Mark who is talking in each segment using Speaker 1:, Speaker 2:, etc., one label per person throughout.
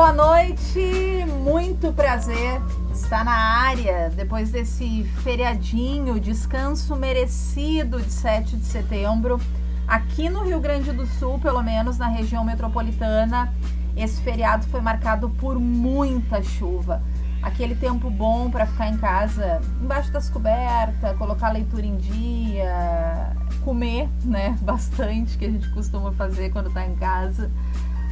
Speaker 1: boa noite, muito prazer estar na área depois desse feriadinho, descanso merecido de 7 de setembro. Aqui no Rio Grande do Sul, pelo menos na região metropolitana, esse feriado foi marcado por muita chuva. Aquele tempo bom para ficar em casa, embaixo das cobertas, colocar a leitura em dia, comer, né, bastante, que a gente costuma fazer quando está em casa,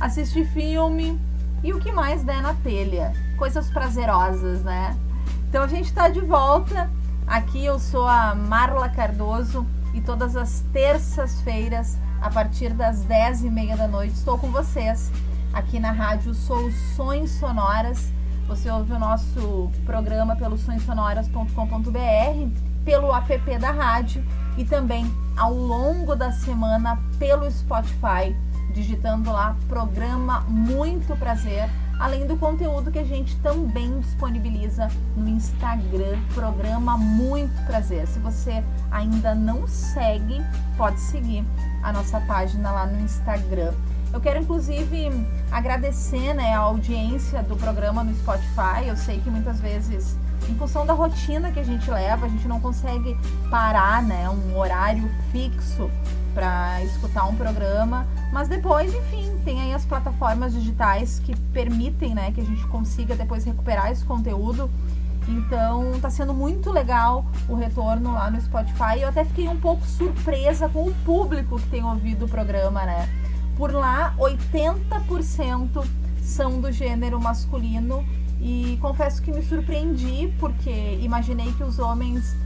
Speaker 1: assistir filme e o que mais der na telha. Coisas prazerosas, né? Então a gente está de volta. Aqui eu sou a Marla Cardoso e todas as terças-feiras, a partir das 10 e meia da noite, estou com vocês aqui na rádio Soluções Sonoras. Você ouve o nosso programa pelo sonsonoras.com.br, pelo app da rádio e também ao longo da semana pelo Spotify digitando lá programa Muito Prazer, além do conteúdo que a gente também disponibiliza no Instagram, programa Muito Prazer. Se você ainda não segue, pode seguir a nossa página lá no Instagram. Eu quero inclusive agradecer né, a audiência do programa no Spotify. Eu sei que muitas vezes, em função da rotina que a gente leva, a gente não consegue parar né, um horário fixo para escutar um programa, mas depois, enfim, tem aí as plataformas digitais que permitem, né, que a gente consiga depois recuperar esse conteúdo. Então, tá sendo muito legal o retorno lá no Spotify. Eu até fiquei um pouco surpresa com o público que tem ouvido o programa, né? Por lá, 80% são do gênero masculino e confesso que me surpreendi porque imaginei que os homens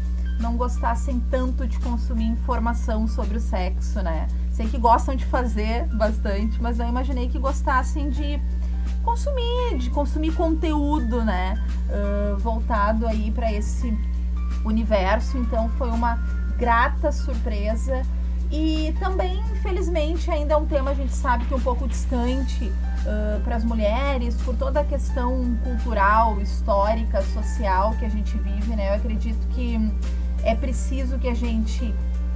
Speaker 1: não gostassem tanto de consumir informação sobre o sexo, né? Sei que gostam de fazer bastante, mas não imaginei que gostassem de consumir, de consumir conteúdo, né? Uh, voltado aí para esse universo. Então foi uma grata surpresa. E também, infelizmente, ainda é um tema, a gente sabe que é um pouco distante uh, para as mulheres, por toda a questão cultural, histórica, social que a gente vive, né? Eu acredito que é preciso que a gente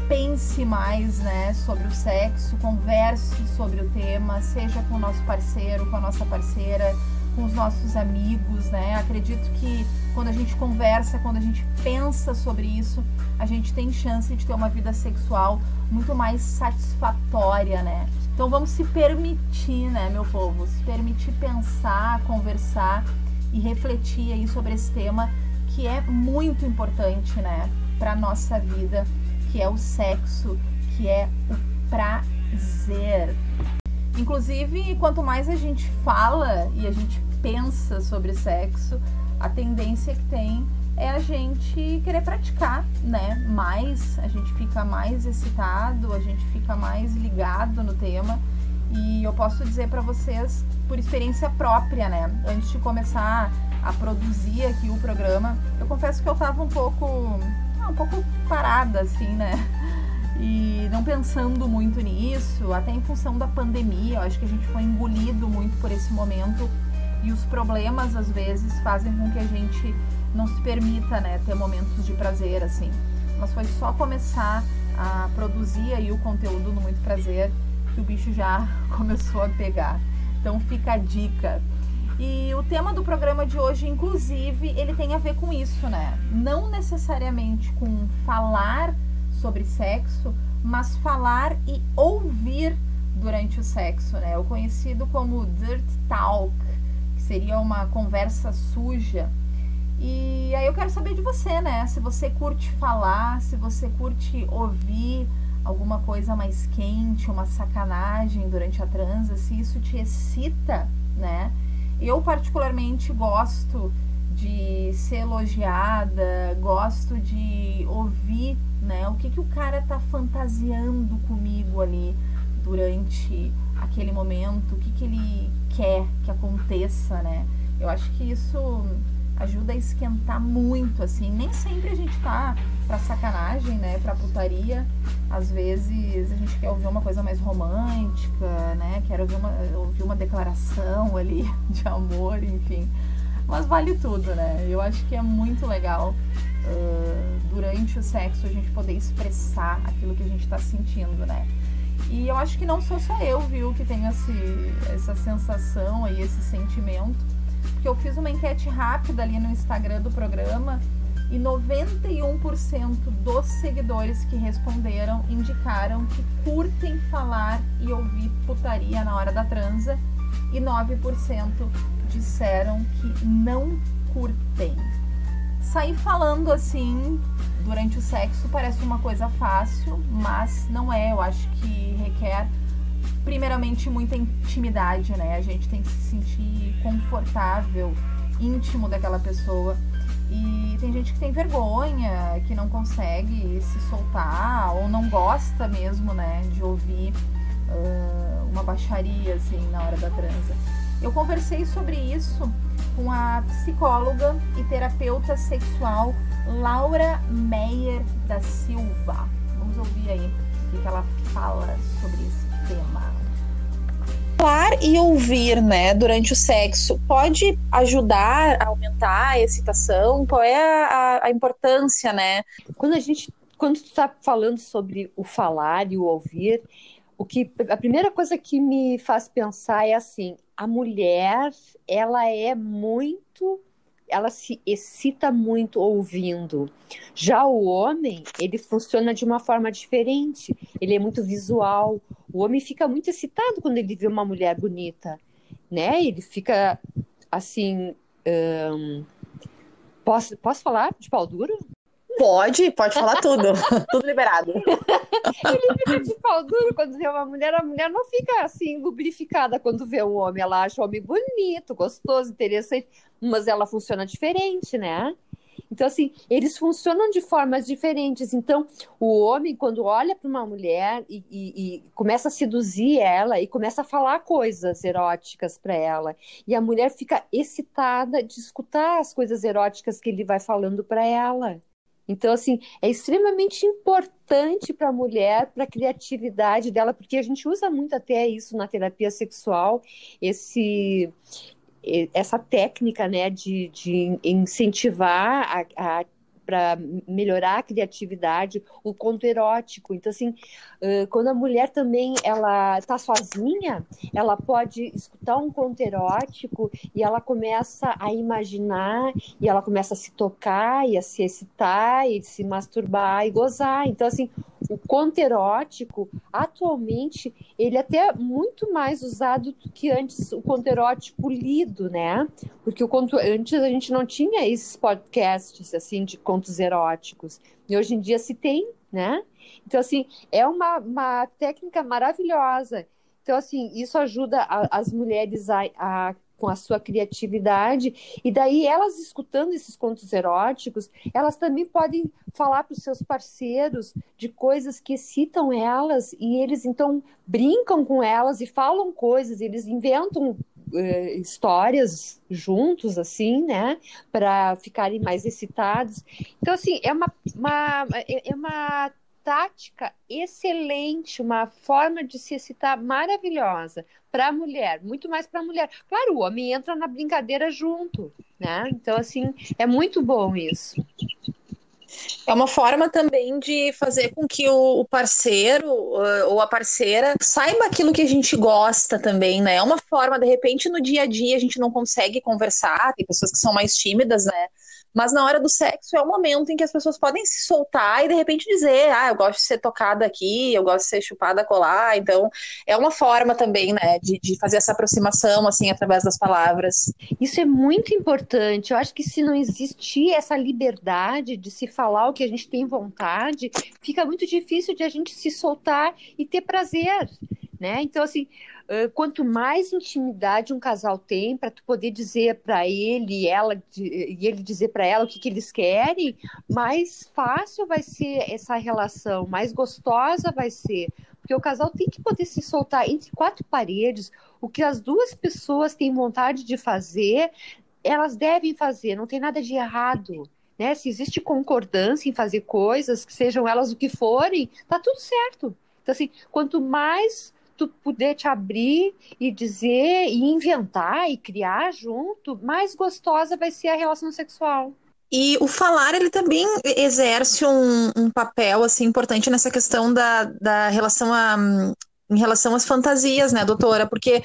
Speaker 1: pense mais né, sobre o sexo, converse sobre o tema, seja com o nosso parceiro, com a nossa parceira, com os nossos amigos, né? Acredito que quando a gente conversa, quando a gente pensa sobre isso, a gente tem chance de ter uma vida sexual muito mais satisfatória, né? Então vamos se permitir, né, meu povo, se permitir pensar, conversar e refletir aí sobre esse tema que é muito importante, né? Para nossa vida, que é o sexo, que é o prazer. Inclusive, quanto mais a gente fala e a gente pensa sobre sexo, a tendência que tem é a gente querer praticar, né? Mais, a gente fica mais excitado, a gente fica mais ligado no tema. E eu posso dizer para vocês, por experiência própria, né? Antes de começar a produzir aqui o programa, eu confesso que eu tava um pouco um pouco parada, assim, né? E não pensando muito nisso, até em função da pandemia, eu acho que a gente foi engolido muito por esse momento e os problemas às vezes fazem com que a gente não se permita, né, ter momentos de prazer assim. Mas foi só começar a produzir aí o conteúdo no Muito Prazer que o bicho já começou a pegar. Então fica a dica. E o tema do programa de hoje, inclusive, ele tem a ver com isso, né? Não necessariamente com falar sobre sexo, mas falar e ouvir durante o sexo, né? O conhecido como dirt talk, que seria uma conversa suja. E aí eu quero saber de você, né? Se você curte falar, se você curte ouvir alguma coisa mais quente, uma sacanagem durante a transa, se isso te excita, né? Eu, particularmente, gosto de ser elogiada, gosto de ouvir né, o que, que o cara tá fantasiando comigo ali durante aquele momento, o que, que ele quer que aconteça, né? Eu acho que isso ajuda a esquentar muito, assim. Nem sempre a gente tá pra sacanagem, né? Pra putaria. Às vezes a gente quer ouvir uma coisa mais romântica, né? Quer ouvir uma, ouvir uma declaração ali de amor, enfim. Mas vale tudo, né? Eu acho que é muito legal uh, durante o sexo a gente poder expressar aquilo que a gente tá sentindo, né? E eu acho que não sou só eu, viu, que tenho esse, essa sensação aí, esse sentimento. Porque eu fiz uma enquete rápida ali no Instagram do programa e 91% dos seguidores que responderam indicaram que curtem falar e ouvir putaria na hora da transa e 9% disseram que não curtem. Sair falando assim durante o sexo parece uma coisa fácil, mas não é. Eu acho que requer, primeiramente, muita intimidade, né? A gente tem que se sentir confortável, íntimo daquela pessoa. E tem gente que tem vergonha, que não consegue se soltar ou não gosta mesmo, né, de ouvir uh, uma baixaria assim na hora da transa. Eu conversei sobre isso com a psicóloga e terapeuta sexual Laura Meyer da Silva. Vamos ouvir aí o que ela fala sobre esse tema.
Speaker 2: Falar e ouvir, né, durante o sexo pode ajudar a aumentar a excitação? Qual é a, a importância, né?
Speaker 3: Quando a gente, quando tu está falando sobre o falar e o ouvir, o que a primeira coisa que me faz pensar é assim, a mulher, ela é muito ela se excita muito ouvindo. Já o homem, ele funciona de uma forma diferente. Ele é muito visual. O homem fica muito excitado quando ele vê uma mulher bonita, né? Ele fica assim. Um... Posso, posso falar de pau duro?
Speaker 2: Pode, pode falar tudo. tudo liberado.
Speaker 3: Ele fica de pau duro quando vê uma mulher. A mulher não fica assim lubrificada quando vê um homem. Ela acha o homem bonito, gostoso, interessante, mas ela funciona diferente, né? Então, assim, eles funcionam de formas diferentes. Então, o homem, quando olha para uma mulher e, e, e, começa a seduzir ela e começa a falar coisas eróticas para ela, e a mulher fica excitada de escutar as coisas eróticas que ele vai falando para ela. Então, assim, é extremamente importante para a mulher, para a criatividade dela, porque a gente usa muito até isso na terapia sexual, esse, essa técnica né, de, de incentivar a, a para melhorar a criatividade, o conto erótico. Então, assim, quando a mulher também ela está sozinha, ela pode escutar um conto erótico e ela começa a imaginar e ela começa a se tocar e a se excitar e se masturbar e gozar. Então, assim, o conto erótico, atualmente, ele é até muito mais usado do que antes o conto erótico lido, né? Porque o conto, antes a gente não tinha esses podcasts, assim, de contos eróticos. E hoje em dia se tem, né? Então, assim, é uma, uma técnica maravilhosa. Então, assim, isso ajuda a, as mulheres a, a com a sua criatividade, e daí elas escutando esses contos eróticos, elas também podem falar para os seus parceiros de coisas que excitam elas, e eles então brincam com elas e falam coisas, eles inventam uh, histórias juntos, assim, né, para ficarem mais excitados. Então, assim, é uma, uma, é, é uma tática excelente, uma forma de se excitar maravilhosa para a mulher, muito mais para a mulher. Claro, o homem entra na brincadeira junto, né? Então, assim, é muito bom isso.
Speaker 2: É uma forma também de fazer com que o parceiro uh, ou a parceira saiba aquilo que a gente gosta também, né? É uma forma, de repente, no dia a dia a gente não consegue conversar, tem pessoas que são mais tímidas, né? Mas na hora do sexo é o momento em que as pessoas podem se soltar e de repente dizer: ah, eu gosto de ser tocada aqui, eu gosto de ser chupada colar. Então, é uma forma também, né, de, de fazer essa aproximação, assim, através das palavras.
Speaker 3: Isso é muito importante. Eu acho que se não existir essa liberdade de se falar o que a gente tem vontade, fica muito difícil de a gente se soltar e ter prazer, né? Então, assim quanto mais intimidade um casal tem para tu poder dizer para ele e ela e ele dizer para ela o que, que eles querem, mais fácil vai ser essa relação, mais gostosa vai ser. Porque o casal tem que poder se soltar entre quatro paredes, o que as duas pessoas têm vontade de fazer, elas devem fazer, não tem nada de errado. Né? Se existe concordância em fazer coisas, que sejam elas o que forem, tá tudo certo. Então, assim, quanto mais tu poder te abrir e dizer e inventar e criar junto, mais gostosa vai ser a relação sexual.
Speaker 2: E o falar, ele também exerce um, um papel, assim, importante nessa questão da, da relação a, em relação às fantasias, né, doutora? Porque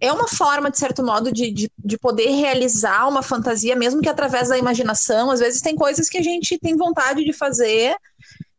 Speaker 2: é uma forma, de certo modo, de, de, de, poder realizar uma fantasia, mesmo que através da imaginação. Às vezes tem coisas que a gente tem vontade de fazer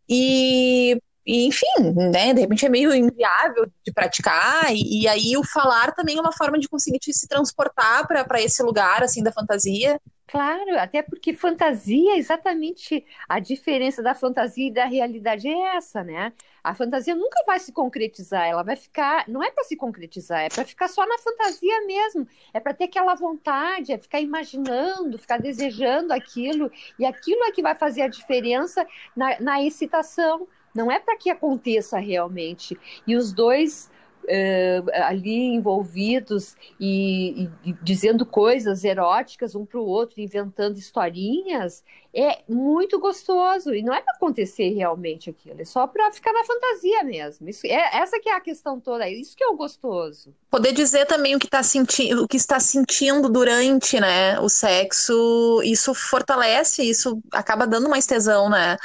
Speaker 2: e, e enfim, né, de repente é meio inviável de praticar. E, e aí o falar também é uma forma de conseguir se transportar para esse lugar, assim, da fantasia.
Speaker 3: Claro, até porque fantasia, exatamente a diferença da fantasia e da realidade é essa, né? A fantasia nunca vai se concretizar, ela vai ficar, não é para se concretizar, é para ficar só na fantasia mesmo, é para ter aquela vontade, é ficar imaginando, ficar desejando aquilo, e aquilo é que vai fazer a diferença na, na excitação, não é para que aconteça realmente. E os dois uh, ali envolvidos e, e, dizendo coisas eróticas um para o outro, inventando historinhas, é muito gostoso. E não é para acontecer realmente aquilo, é só para ficar na fantasia mesmo. Isso, é, essa que é a questão toda, isso que é o gostoso.
Speaker 2: Poder dizer também o que, tá sentindo, o que está sentindo durante né, o sexo, isso fortalece, isso acaba dando mais tesão, né?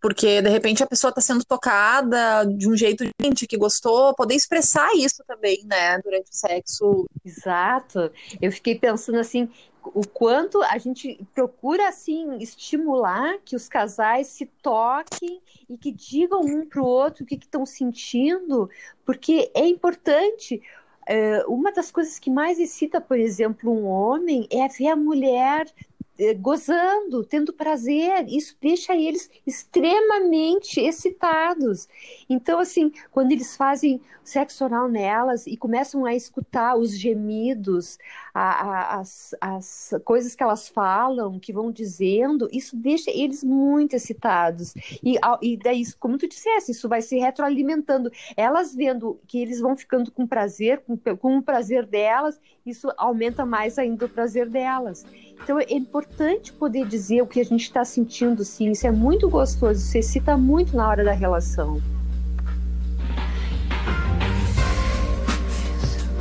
Speaker 2: Porque de repente a pessoa está sendo tocada de um jeito gente que gostou, poder expressar isso também, né, durante o sexo.
Speaker 3: Exato. Eu fiquei pensando assim, o quanto a gente procura assim estimular que os casais se toquem e que digam um para o outro o que estão sentindo, porque é importante. É, uma das coisas que mais excita, por exemplo, um homem é ver a mulher eh, gozando, tendo prazer, isso deixa eles extremamente excitados. Então, assim, quando eles fazem sexo oral nelas e começam a escutar os gemidos, a, a, as, as coisas que elas falam, que vão dizendo, isso deixa eles muito excitados. E, e daí, como tu disseste, isso vai se retroalimentando. Elas vendo que eles vão ficando com prazer, com, com o prazer delas, isso aumenta mais ainda o prazer delas. Então é importante poder dizer o que a gente está sentindo, sim. Isso é muito gostoso, isso excita muito na hora da relação.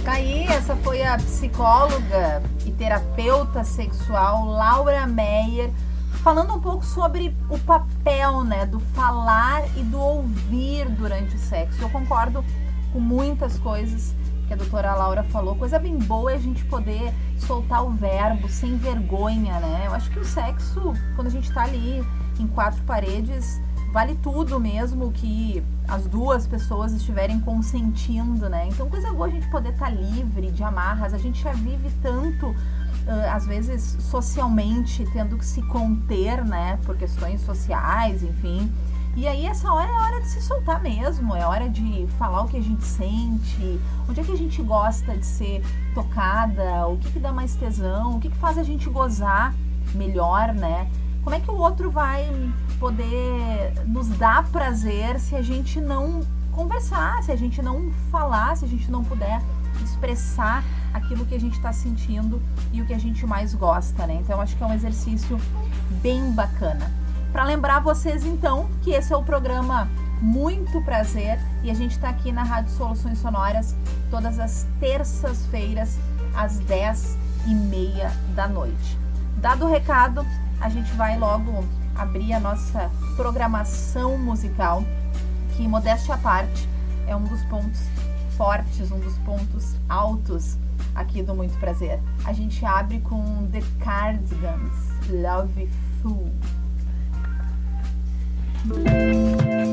Speaker 1: Aí, essa foi a psicóloga e terapeuta sexual Laura Meyer falando um pouco sobre o papel, né, do falar e do ouvir durante o sexo. Eu concordo com muitas coisas que a doutora Laura falou, coisa bem boa é a gente poder soltar o verbo sem vergonha, né? Eu acho que o sexo, quando a gente tá ali em quatro paredes, vale tudo mesmo que as duas pessoas estiverem consentindo, né? Então, coisa boa a gente poder estar tá livre de amarras. A gente já vive tanto, às vezes, socialmente, tendo que se conter, né? Por questões sociais, enfim. E aí essa hora é hora de se soltar mesmo, é hora de falar o que a gente sente, onde é que a gente gosta de ser tocada, o que, que dá mais tesão, o que, que faz a gente gozar melhor, né? Como é que o outro vai poder nos dar prazer se a gente não conversar, se a gente não falar, se a gente não puder expressar aquilo que a gente está sentindo e o que a gente mais gosta, né? Então acho que é um exercício bem bacana. Para lembrar vocês, então, que esse é o programa Muito Prazer e a gente está aqui na Rádio Soluções Sonoras todas as terças-feiras, às 10 e meia da noite. Dado o recado, a gente vai logo abrir a nossa programação musical, que, modéstia à parte, é um dos pontos fortes, um dos pontos altos aqui do Muito Prazer. A gente abre com The Cardigans, Love Fool. Música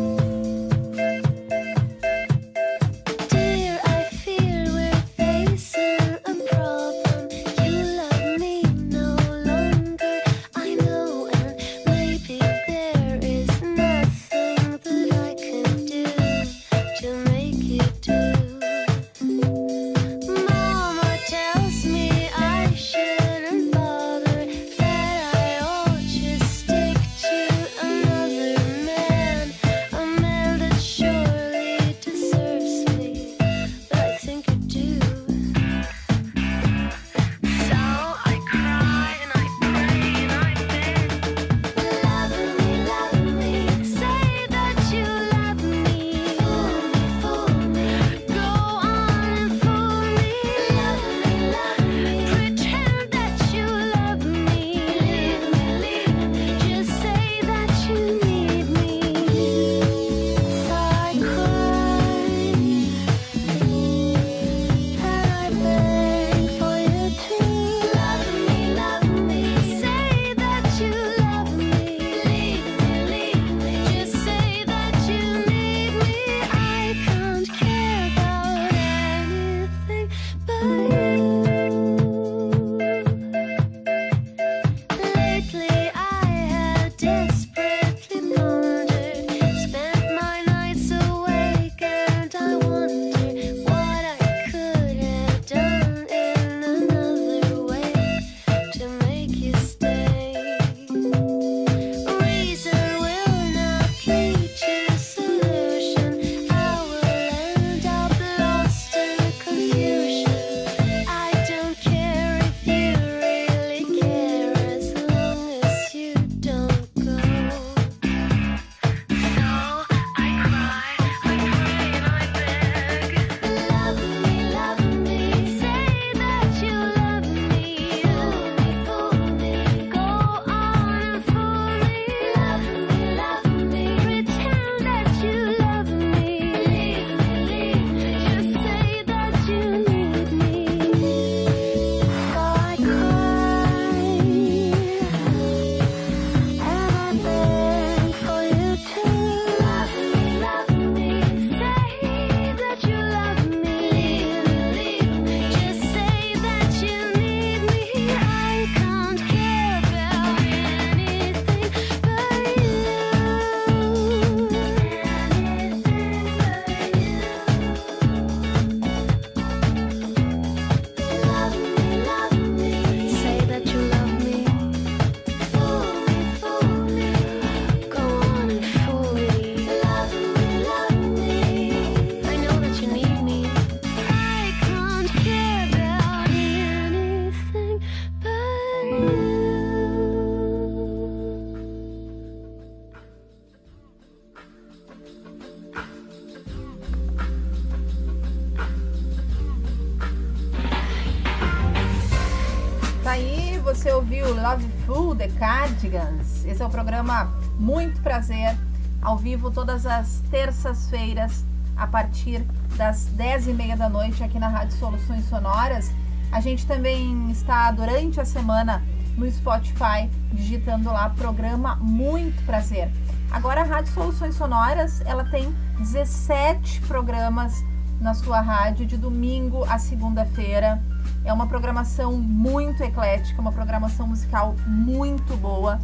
Speaker 1: Prazer, ao vivo todas as terças-feiras, a partir das 10 e meia da noite, aqui na Rádio Soluções Sonoras. A gente também está durante a semana no Spotify, digitando lá programa Muito Prazer. Agora a Rádio Soluções Sonoras, ela tem 17 programas na sua rádio de domingo a segunda-feira. É uma programação muito eclética, uma programação musical muito boa.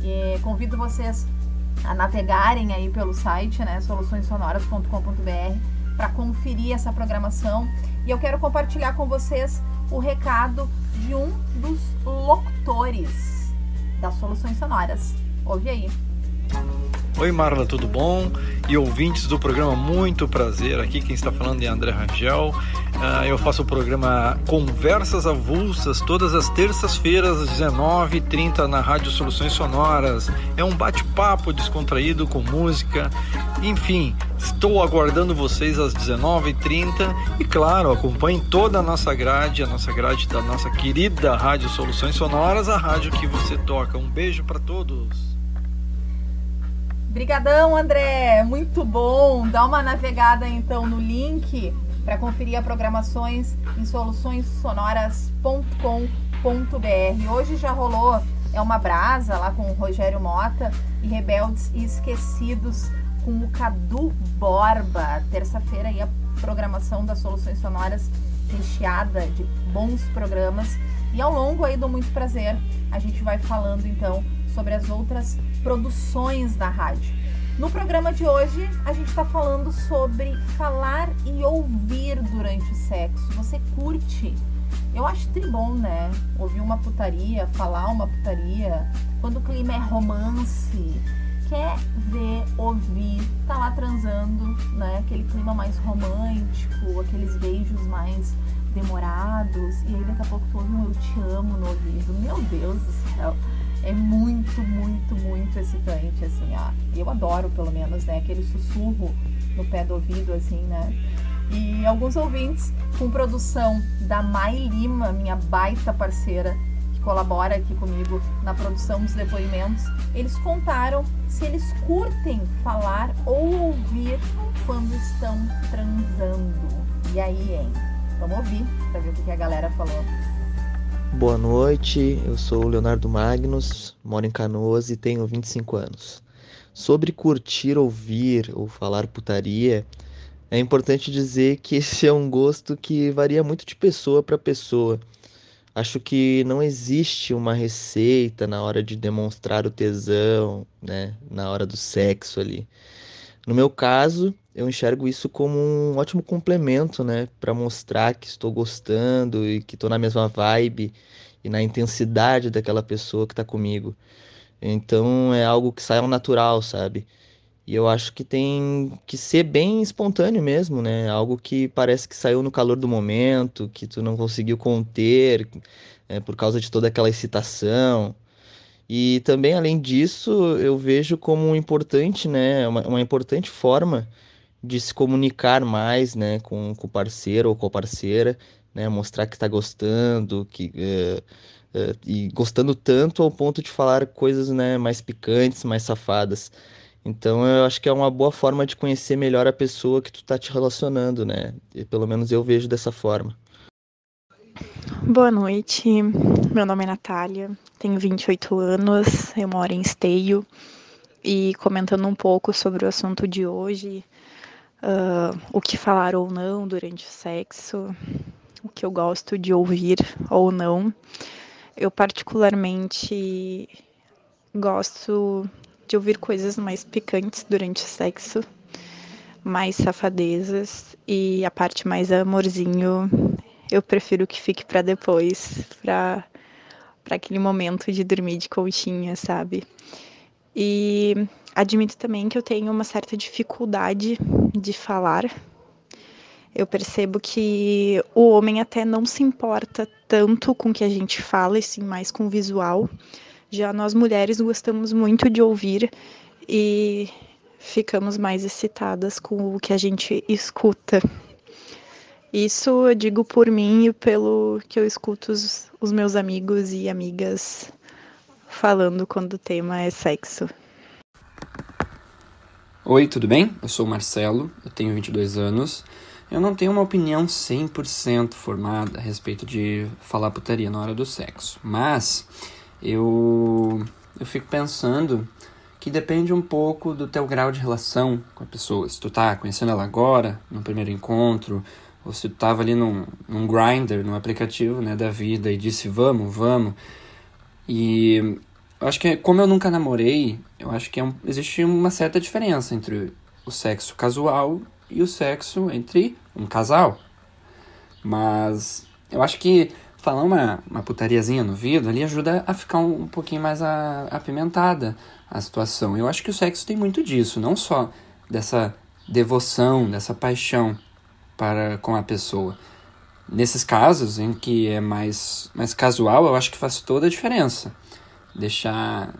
Speaker 1: E convido vocês a navegarem aí pelo site, né, soluçõessonoras.com.br, para conferir essa programação. E eu quero compartilhar com vocês o recado de um dos locutores das Soluções Sonoras. Ouve aí.
Speaker 4: Oi Marla, tudo bom? E ouvintes do programa, muito prazer. Aqui quem está falando é André Rangel. Uh, eu faço o programa Conversas Avulsas todas as terças-feiras às 19h30 na Rádio Soluções Sonoras. É um bate-papo descontraído com música. Enfim, estou aguardando vocês às 19h30 e, claro, acompanhem toda a nossa grade, a nossa grade da nossa querida Rádio Soluções Sonoras, a rádio que você toca. Um beijo para todos.
Speaker 1: Brigadão, André, muito bom. Dá uma navegada então no link para conferir as programações em soluçõessonoras.com.br. Hoje já rolou é uma brasa lá com o Rogério Mota e Rebeldes e Esquecidos com o Cadu Borba. Terça-feira aí a programação das Soluções Sonoras recheada de bons programas. E ao longo aí do Muito Prazer, a gente vai falando então sobre as outras produções da rádio. No programa de hoje, a gente está falando sobre falar e ouvir durante o sexo. Você curte? Eu acho tribom, né? Ouvir uma putaria, falar uma putaria. Quando o clima é romance, quer ver, ouvir, tá lá transando, né? Aquele clima mais romântico, aqueles beijos mais demorados. E aí daqui a pouco tu ouve um eu te amo no ouvido. Meu Deus do céu é muito, muito, muito excitante, assim, ó. Eu adoro, pelo menos, né, aquele sussurro no pé do ouvido, assim, né. E alguns ouvintes, com produção da Mai Lima, minha baita parceira, que colabora aqui comigo na produção dos depoimentos, eles contaram se eles curtem falar ou ouvir quando estão transando. E aí, hein? Vamos ouvir pra ver o que a galera falou.
Speaker 5: Boa noite, eu sou Leonardo Magnus, moro em Canoas e tenho 25 anos. Sobre curtir, ouvir ou falar putaria, é importante dizer que esse é um gosto que varia muito de pessoa para pessoa. Acho que não existe uma receita na hora de demonstrar o tesão, né, na hora do sexo ali. No meu caso, eu enxergo isso como um ótimo complemento, né, para mostrar que estou gostando e que estou na mesma vibe e na intensidade daquela pessoa que está comigo. Então é algo que sai ao natural, sabe? E eu acho que tem que ser bem espontâneo mesmo, né? Algo que parece que saiu no calor do momento, que tu não conseguiu conter é, por causa de toda aquela excitação. E também, além disso, eu vejo como importante, né? Uma, uma importante forma de se comunicar mais, né, com, com o parceiro ou com a parceira, né, mostrar que está gostando, que uh, uh, e gostando tanto ao ponto de falar coisas, né, mais picantes, mais safadas. Então eu acho que é uma boa forma de conhecer melhor a pessoa que tu está te relacionando, né? E pelo menos eu vejo dessa forma.
Speaker 6: Boa noite, meu nome é Natália, tenho 28 anos, eu moro em Esteio e comentando um pouco sobre o assunto de hoje, uh, o que falar ou não durante o sexo, o que eu gosto de ouvir ou não. Eu particularmente gosto de ouvir coisas mais picantes durante o sexo, mais safadezas e a parte mais amorzinho eu prefiro que fique para depois, para para aquele momento de dormir de conchinha, sabe? E admito também que eu tenho uma certa dificuldade de falar. Eu percebo que o homem até não se importa tanto com o que a gente fala, e sim mais com o visual. Já nós mulheres gostamos muito de ouvir e ficamos mais excitadas com o que a gente escuta.
Speaker 7: Isso eu digo por mim e pelo que eu escuto os, os meus amigos e amigas falando quando o tema é sexo.
Speaker 8: Oi, tudo bem? Eu sou o Marcelo, eu tenho 22 anos. Eu não tenho uma opinião 100% formada a respeito de falar putaria na hora do sexo, mas eu eu fico pensando que depende um pouco do teu grau de relação com a pessoa. Se tu tá conhecendo ela agora, no primeiro encontro, tu tava ali num, num grinder, num aplicativo né, da vida e disse vamos, vamos. E eu acho que como eu nunca namorei, eu acho que é um, existe uma certa diferença entre o sexo casual e o sexo entre um casal. Mas eu acho que falar uma, uma putariazinha no vidro ali ajuda a ficar um, um pouquinho mais a, apimentada a situação. Eu acho que o sexo tem muito disso, não só dessa devoção, dessa paixão para com a pessoa. Nesses casos em que é mais, mais casual, eu acho que faz toda a diferença. Deixar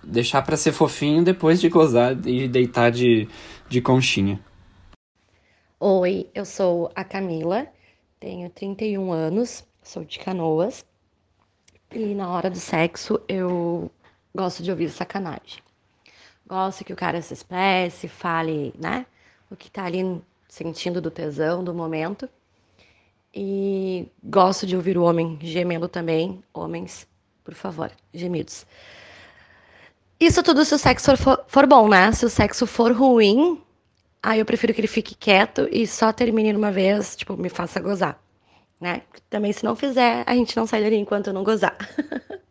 Speaker 8: deixar para ser fofinho depois de gozar e deitar de, de conchinha.
Speaker 9: Oi, eu sou a Camila, tenho 31 anos, sou de Canoas. E na hora do sexo eu gosto de ouvir sacanagem. Gosto que o cara se expresse, fale, né? O que tá ali sentindo do tesão, do momento. E gosto de ouvir o homem gemendo também. Homens, por favor, gemidos. Isso tudo se o sexo for, for bom, né? Se o sexo for ruim, aí eu prefiro que ele fique quieto e só termine uma vez, tipo, me faça gozar, né? Também se não fizer, a gente não sai dali enquanto eu não gozar.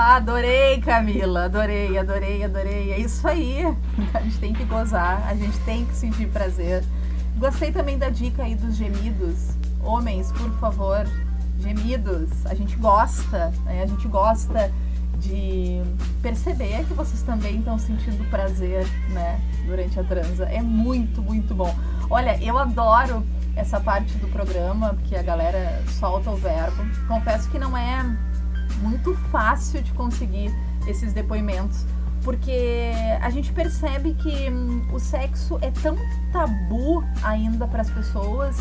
Speaker 1: Ah, adorei, Camila. Adorei, adorei, adorei. É isso aí. A gente tem que gozar, a gente tem que sentir prazer. Gostei também da dica aí dos gemidos. Homens, por favor, gemidos. A gente gosta, né? A gente gosta de perceber que vocês também estão sentindo prazer, né, durante a transa. É muito, muito bom. Olha, eu adoro essa parte do programa, porque a galera solta o verbo. Confesso que não é muito fácil de conseguir esses depoimentos, porque a gente percebe que hum, o sexo é tão tabu ainda para as pessoas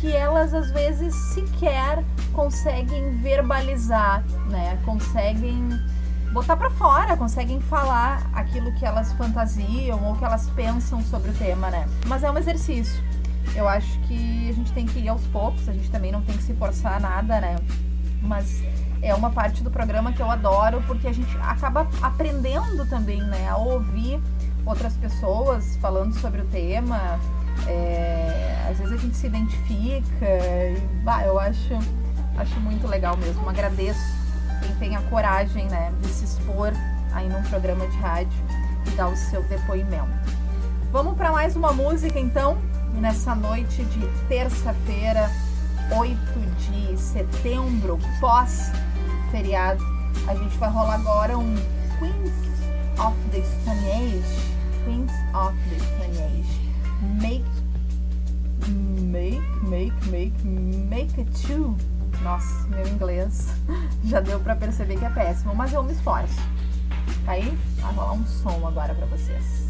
Speaker 1: que elas às vezes sequer conseguem verbalizar, né? Conseguem botar para fora, conseguem falar aquilo que elas fantasiam ou que elas pensam sobre o tema, né? Mas é um exercício. Eu acho que a gente tem que ir aos poucos, a gente também não tem que se forçar nada, né? Mas é uma parte do programa que eu adoro porque a gente acaba aprendendo também, né? A ouvir outras pessoas falando sobre o tema. É, às vezes a gente se identifica e bah, eu acho, acho muito legal mesmo. Agradeço quem tem a coragem né, de se expor aí num programa de rádio e dar o seu depoimento. Vamos para mais uma música então, nessa noite de terça-feira, 8 de setembro, pós-feriado. A gente vai rolar agora um Queens of the Stone Age. Queens of the Stone Age. Make, make, make, make, make it. Nossa, meu inglês já deu para perceber que é péssimo, mas eu me esforço. Tá aí? Vai rolar um som agora para vocês.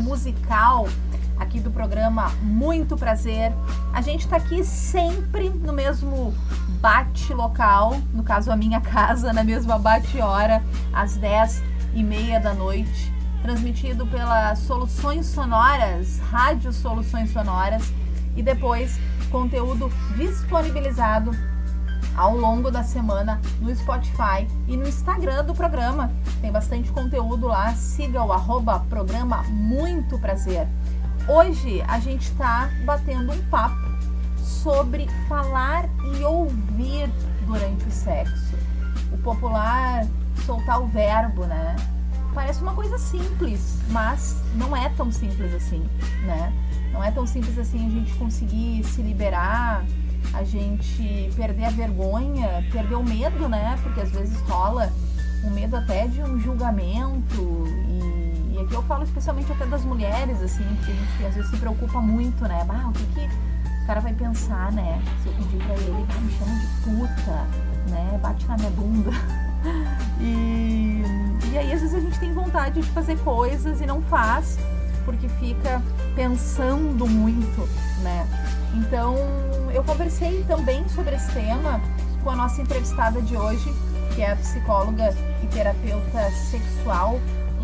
Speaker 1: Musical aqui do programa Muito Prazer. A gente tá aqui sempre no mesmo bate local, no caso a minha casa, na mesma bate hora, às 10 e meia da noite, transmitido pela Soluções Sonoras, Rádio Soluções Sonoras, e depois conteúdo disponibilizado ao longo da semana no Spotify e no Instagram do programa. Tem bastante conteúdo lá. Siga o arroba programa Muito Prazer. Hoje a gente está batendo um papo sobre falar e ouvir durante o sexo. O popular soltar o verbo, né? Parece uma coisa simples, mas não é tão simples assim, né? Não é tão simples assim a gente conseguir se liberar, a gente perder a vergonha, perder o medo, né? Porque às vezes rola um medo até de um julgamento e, e aqui eu falo especialmente até das mulheres, assim, porque a gente às vezes se preocupa muito, né? Bah, o que, que o cara vai pensar, né? Se eu pedir pra ele, ah, me chama de puta, né? Bate na minha bunda. E, e aí às vezes a gente tem vontade de fazer coisas e não faz porque fica pensando muito, né? Então eu conversei também sobre esse tema com a nossa entrevistada de hoje, que é a psicóloga e terapeuta sexual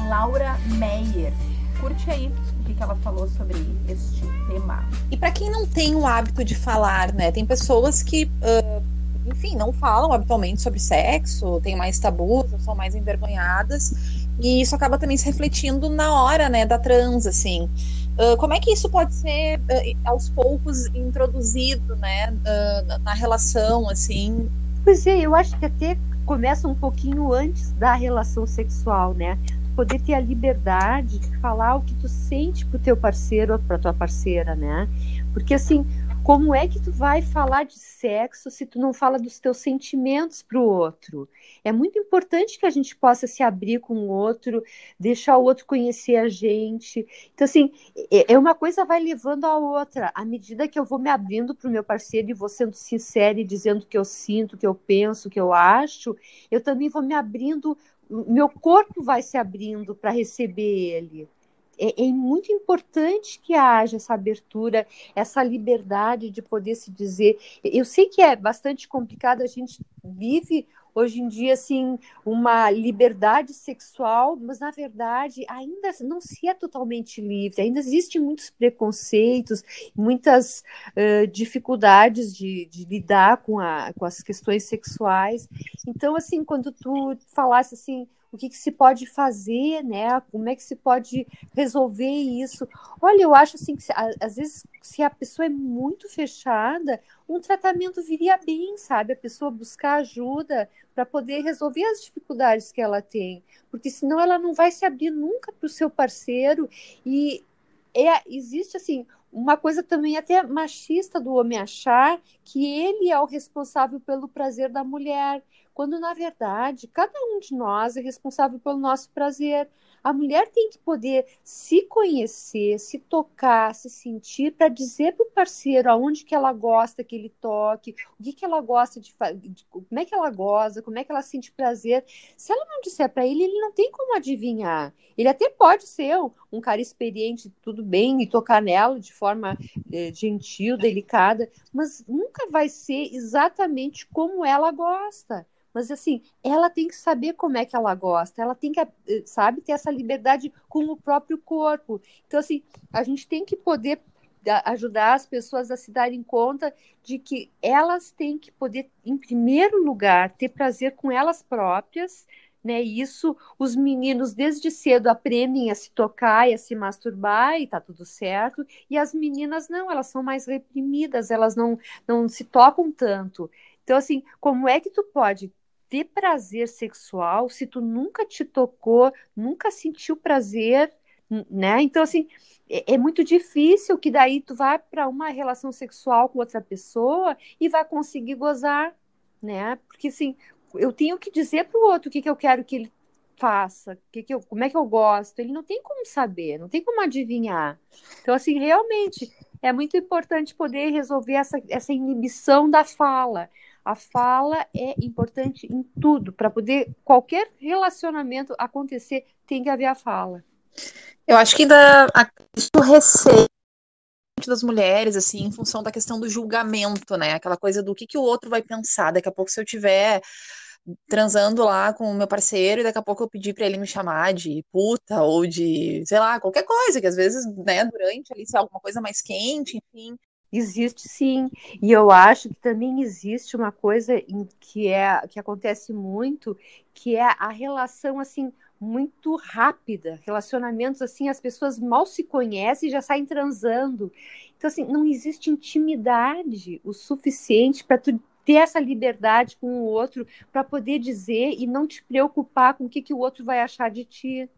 Speaker 1: Laura Meyer. Curte aí o que, ela falou sobre este tema.
Speaker 2: E para quem não tem o hábito de falar, né? Tem pessoas que, uh, enfim, não falam habitualmente sobre sexo, têm mais tabus, são mais envergonhadas. E isso acaba também se refletindo na hora, né, da trans, assim. Uh, como é que isso pode ser uh, aos poucos introduzido, né, uh, na relação, assim?
Speaker 3: Pois é, eu acho que até começa um pouquinho antes da relação sexual, né? Poder ter a liberdade de falar o que tu sente pro teu parceiro ou pra tua parceira, né? Porque assim, como é que tu vai falar de sexo se tu não fala dos teus sentimentos para o outro? É muito importante que a gente possa se abrir com o outro, deixar o outro conhecer a gente. Então, assim, é, é uma coisa vai levando a outra. À medida que eu vou me abrindo para o meu parceiro e vou sendo sincera e dizendo o que eu sinto, o que eu penso, o que eu acho, eu também vou me abrindo, meu corpo vai se abrindo para receber ele é, é, muito importante que haja essa abertura, essa liberdade de poder se dizer. Eu sei que é bastante complicado, a gente vive hoje em dia assim uma liberdade sexual, mas na verdade ainda não se é totalmente livre, ainda existem muitos preconceitos, muitas uh, dificuldades de, de, lidar com, a, com as questões sexuais. Então, assim, quando tu falasse assim, o que, que, se pode fazer, né? Como é que se pode resolver isso? Olha, eu acho assim que às vezes se a pessoa é muito fechada, um tratamento viria bem, sabe? A pessoa buscar ajuda para poder resolver as dificuldades que ela tem, porque senão ela não vai se abrir nunca para o seu parceiro e é, existe assim uma coisa também até machista do homem achar que ele é o responsável pelo prazer da mulher quando na verdade cada um de nós é responsável pelo nosso prazer. A mulher tem que poder se conhecer, se tocar, se sentir para dizer para o parceiro aonde que ela gosta que ele toque, o que, que ela gosta de fazer, como é que ela goza, como é que ela sente prazer. Se ela não disser para ele, ele não tem como adivinhar. Ele até pode ser um cara experiente, tudo bem, e tocar nela de forma é, gentil, delicada, mas nunca vai ser exatamente como ela gosta. Mas assim, ela tem que saber como é que ela gosta, ela tem que, eh, sabe, ter essa liberdade com o próprio corpo. Então, assim, a gente tem que poder ajudar as pessoas a se darem conta de que elas têm que poder, em primeiro lugar, ter prazer com elas próprias, né? Isso os meninos desde cedo aprendem a se tocar e a se masturbar e tá tudo certo. E as meninas não, elas são mais reprimidas, elas não não se tocam tanto. Então assim, como é que tu pode ter prazer sexual se tu nunca te tocou, nunca sentiu prazer, né? Então, assim, é, é muito difícil que daí tu vai para uma relação sexual com outra pessoa e vai conseguir gozar, né? Porque, assim, eu tenho que dizer para o outro o que, que eu quero que ele faça, que que eu, como é que eu gosto. Ele não tem como saber, não tem como adivinhar. Então, assim, realmente é muito importante poder resolver essa, essa inibição da fala. A fala é importante em tudo. Para poder qualquer relacionamento acontecer, tem que haver a fala.
Speaker 2: Eu acho que ainda isso receio das mulheres, assim, em função da questão do julgamento, né? Aquela coisa do que, que o outro vai pensar. Daqui a pouco, se eu tiver transando lá com o meu parceiro e daqui a pouco eu pedir para ele me chamar de puta ou de, sei lá, qualquer coisa, que às vezes, né, durante ali, se é alguma coisa mais quente, enfim,
Speaker 3: Existe sim, e eu acho que também existe uma coisa em que é que acontece muito, que é a relação assim muito rápida, relacionamentos assim, as pessoas mal se conhecem e já saem transando. Então assim, não existe intimidade o suficiente para tu ter essa liberdade com o outro para poder dizer e não te preocupar com o que, que o outro vai achar de ti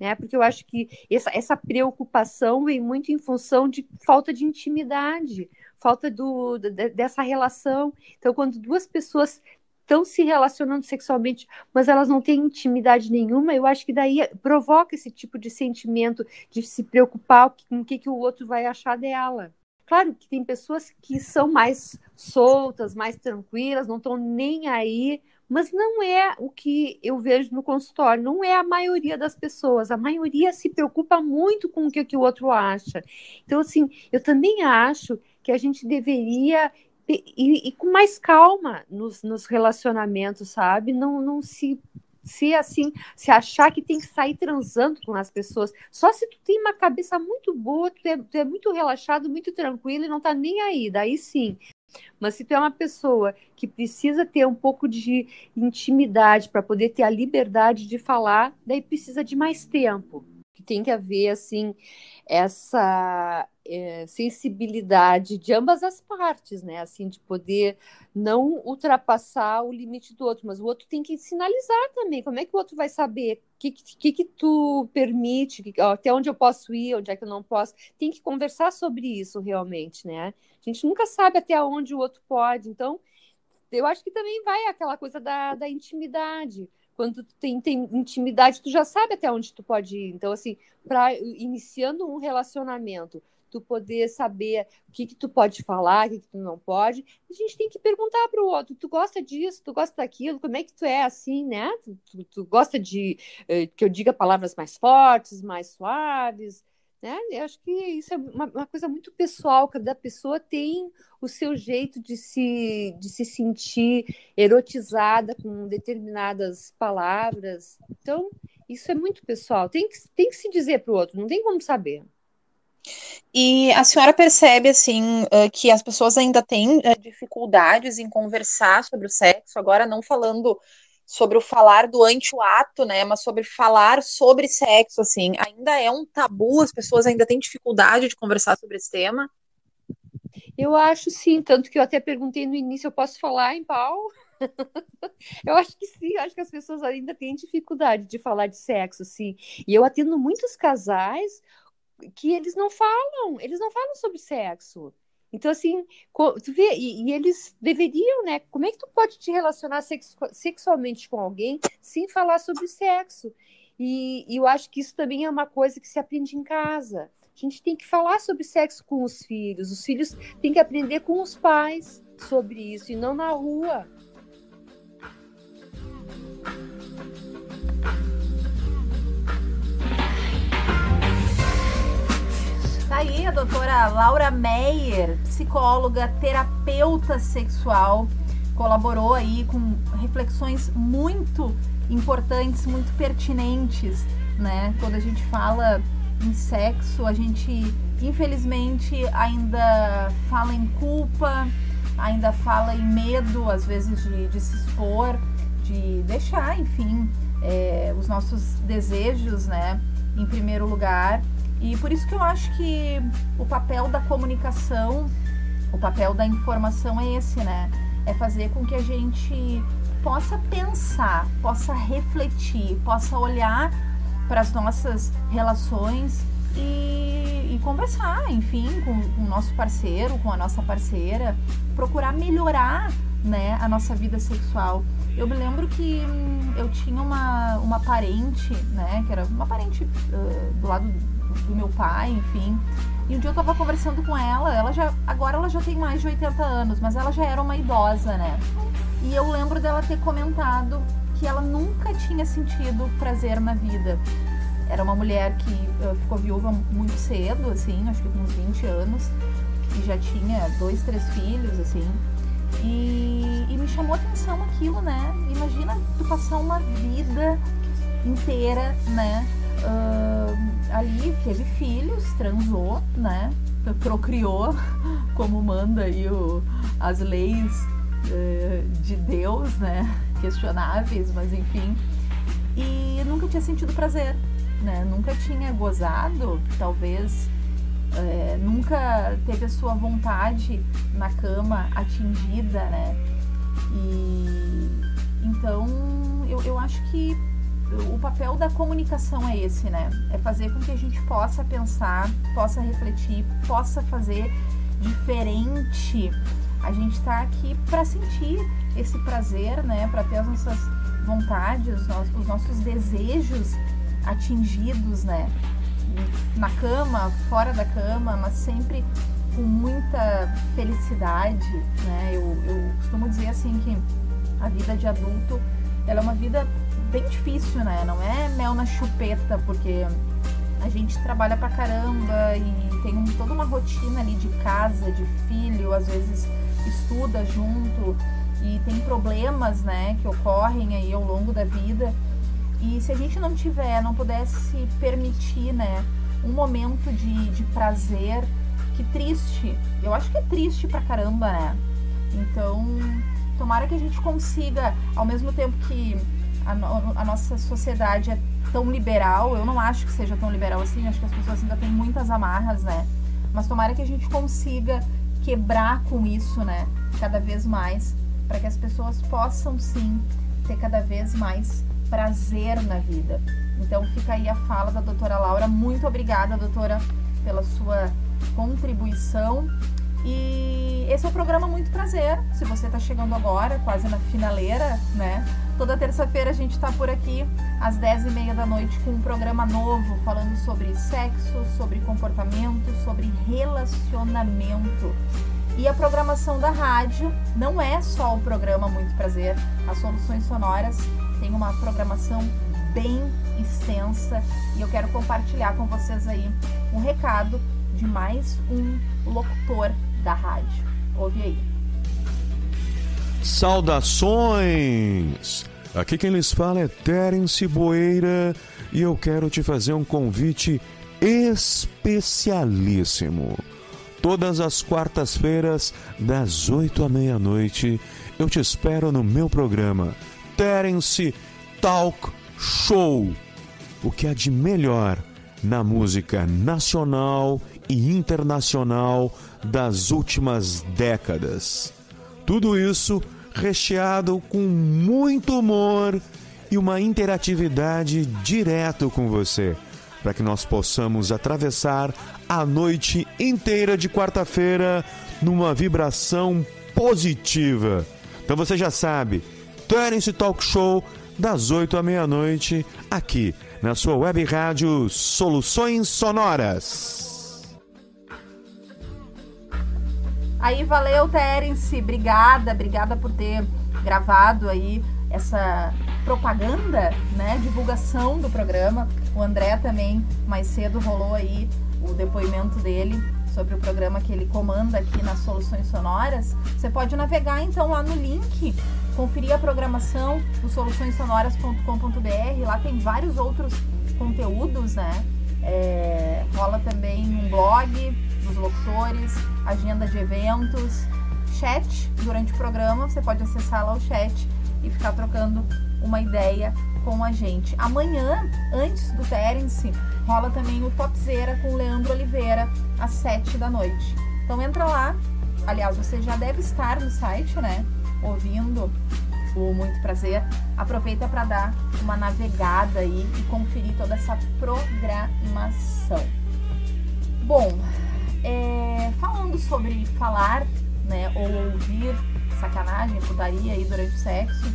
Speaker 3: né? Porque eu acho que essa, essa preocupação vem muito em função de falta de intimidade, falta do, de, dessa relação. Então, quando duas pessoas estão se relacionando sexualmente, mas elas não têm intimidade nenhuma, eu acho que daí provoca esse tipo de sentimento de se preocupar com o que, que o outro vai achar dela. Claro que tem pessoas que são mais soltas, mais tranquilas, não estão nem aí mas não é o que eu vejo no consultório, não é a maioria das pessoas. A maioria se preocupa muito com o que, que o outro acha. Então, assim, eu também acho que a gente deveria ir, ir com mais calma nos, nos relacionamentos, sabe? Não, não se se assim, se achar que tem que sair transando com as pessoas. Só se tu tem uma cabeça muito boa, tu é, tu é muito relaxado, muito tranquilo e não tá nem aí, daí sim. Mas se tu é uma pessoa que precisa ter um pouco de intimidade para poder ter a liberdade de falar, daí precisa de mais tempo. que tem que haver assim essa é, sensibilidade de ambas as partes, né? Assim, de poder não ultrapassar o limite do outro, mas o outro tem que sinalizar também. Como é que o outro vai saber que, que, que tu permite, que, ó, até onde eu posso ir, onde é que eu não posso? Tem que conversar sobre isso realmente, né? A gente nunca sabe até onde o outro pode, então eu acho que também vai aquela coisa da, da intimidade quando tu tem, tem, intimidade, tu já sabe até onde tu pode ir. Então, assim, para iniciando um relacionamento, tu poder saber o que, que tu pode falar, o que, que tu não pode, a gente tem que perguntar para o outro: tu gosta disso, tu gosta daquilo, como é que tu é assim, né? Tu, tu, tu gosta de eh, que eu diga palavras mais fortes, mais suaves, né? Eu acho que isso é uma, uma, coisa muito pessoal, cada pessoa tem o seu jeito de se, de se sentir erotizada com determinadas palavras. Então, isso é muito pessoal. Tem que, tem que se dizer para o outro, não tem como saber.
Speaker 2: E a senhora percebe, assim, que as pessoas ainda têm dificuldades em conversar sobre o sexo, agora não falando sobre o falar do anti-ato, né, mas sobre falar sobre sexo, assim, ainda é um tabu, as pessoas ainda têm dificuldade de conversar sobre esse tema?
Speaker 3: Eu acho sim, tanto que eu até perguntei no início, eu posso falar em pau? eu acho que sim, acho que as pessoas ainda têm dificuldade de falar de sexo, sim. E eu atendo muitos casais que eles não falam, eles não falam sobre sexo. Então, assim, tu vê, e, e, eles deveriam, né? Como é que tu pode te relacionar sexu sexualmente com alguém sem falar sobre sexo? E, e, eu acho que isso também é uma coisa que se aprende em casa. A gente tem que falar sobre sexo com os filhos. Os filhos têm que aprender com os pais sobre isso e não na rua.
Speaker 1: Aí a doutora Laura Meyer, psicóloga, terapeuta sexual, colaborou aí com reflexões muito importantes, muito pertinentes, né? Quando a gente fala em sexo, a gente infelizmente ainda fala em culpa, ainda fala em medo, às vezes, de, de se expor, de deixar, enfim, é, os nossos desejos, né, em primeiro lugar e por isso que eu acho que o papel da comunicação, o papel da informação é esse, né? É fazer com que a gente possa pensar, possa refletir, possa olhar para as nossas relações e, e conversar, enfim, com, com o nosso parceiro, com a nossa parceira, procurar melhorar né, a nossa vida sexual. Eu me lembro que hum, eu tinha uma, uma parente, né, que era uma parente uh, do lado do meu pai, enfim. E um dia eu tava conversando com ela, ela já agora ela já tem mais de 80 anos, mas ela já era uma idosa, né? E eu lembro dela ter comentado que ela nunca tinha sentido prazer na vida. Era uma mulher que uh, ficou viúva muito cedo, assim, acho que com uns 20 anos, e já tinha dois, três filhos, assim. E, e me chamou atenção aquilo, né? Imagina tu passar uma vida inteira, né? Uh, ali teve filhos, transou, né? Procriou, como manda aí o, as leis uh, de Deus, né? Questionáveis, mas enfim. E nunca tinha sentido prazer, né? Nunca tinha gozado, talvez é, nunca teve a sua vontade na cama atingida, né? E então eu, eu acho que o papel da comunicação é esse, né? É fazer com que a gente possa pensar, possa refletir, possa fazer diferente. A gente está aqui para sentir esse prazer, né? Para ter as nossas vontades, os nossos desejos atingidos, né? Na cama, fora da cama, mas sempre com muita felicidade, né? Eu, eu costumo dizer assim que a vida de adulto ela é uma vida bem difícil, né? Não é mel na chupeta, porque a gente trabalha pra caramba e tem um, toda uma rotina ali de casa, de filho, às vezes estuda junto e tem problemas, né, que ocorrem aí ao longo da vida. E se a gente não tiver, não pudesse permitir, né, um momento de, de prazer, que triste. Eu acho que é triste pra caramba, né? Então, tomara que a gente consiga, ao mesmo tempo que a, a nossa sociedade é tão liberal. Eu não acho que seja tão liberal assim, acho que as pessoas ainda têm muitas amarras, né? Mas tomara que a gente consiga quebrar com isso, né? Cada vez mais, para que as pessoas possam sim ter cada vez mais prazer na vida. Então fica aí a fala da doutora Laura. Muito obrigada, doutora, pela sua contribuição. E esse é o programa Muito Prazer. Se você está chegando agora, quase na finaleira, né? Toda terça-feira a gente está por aqui às 10h30 da noite com um programa novo falando sobre sexo, sobre comportamento, sobre relacionamento. E a programação da rádio não é só o programa Muito Prazer. As Soluções Sonoras tem uma programação bem extensa e eu quero compartilhar com vocês aí um recado de mais um locutor da rádio. Ouve aí.
Speaker 10: Saudações! Aqui quem lhes fala é Terence Boeira e eu quero te fazer um convite especialíssimo. Todas as quartas-feiras, das oito à meia-noite, eu te espero no meu programa Terence Talk Show. O que há de melhor na música nacional e internacional das últimas décadas. Tudo isso recheado com muito humor e uma interatividade direto com você, para que nós possamos atravessar a noite inteira de quarta-feira numa vibração positiva. Então você já sabe, Terence Talk Show das 8 à meia-noite aqui na sua web rádio Soluções Sonoras.
Speaker 1: Aí valeu, Terence. Obrigada, obrigada por ter gravado aí essa propaganda, né? Divulgação do programa. O André também mais cedo rolou aí o depoimento dele sobre o programa que ele comanda aqui nas Soluções Sonoras. Você pode navegar então lá no link, conferir a programação do soluçõessonoras.com.br. Lá tem vários outros conteúdos, né? É, rola também um blog dos locutores, agenda de eventos, chat durante o programa. Você pode acessar lá o chat e ficar trocando uma ideia com a gente. Amanhã, antes do Terence, rola também o Topzera com o Leandro Oliveira, às 7 da noite. Então entra lá. Aliás, você já deve estar no site, né? Ouvindo o Muito Prazer. Aproveita para dar uma navegada aí e conferir toda essa programação. Bom, é, falando sobre falar, né, ou ouvir sacanagem, putaria aí durante o sexo,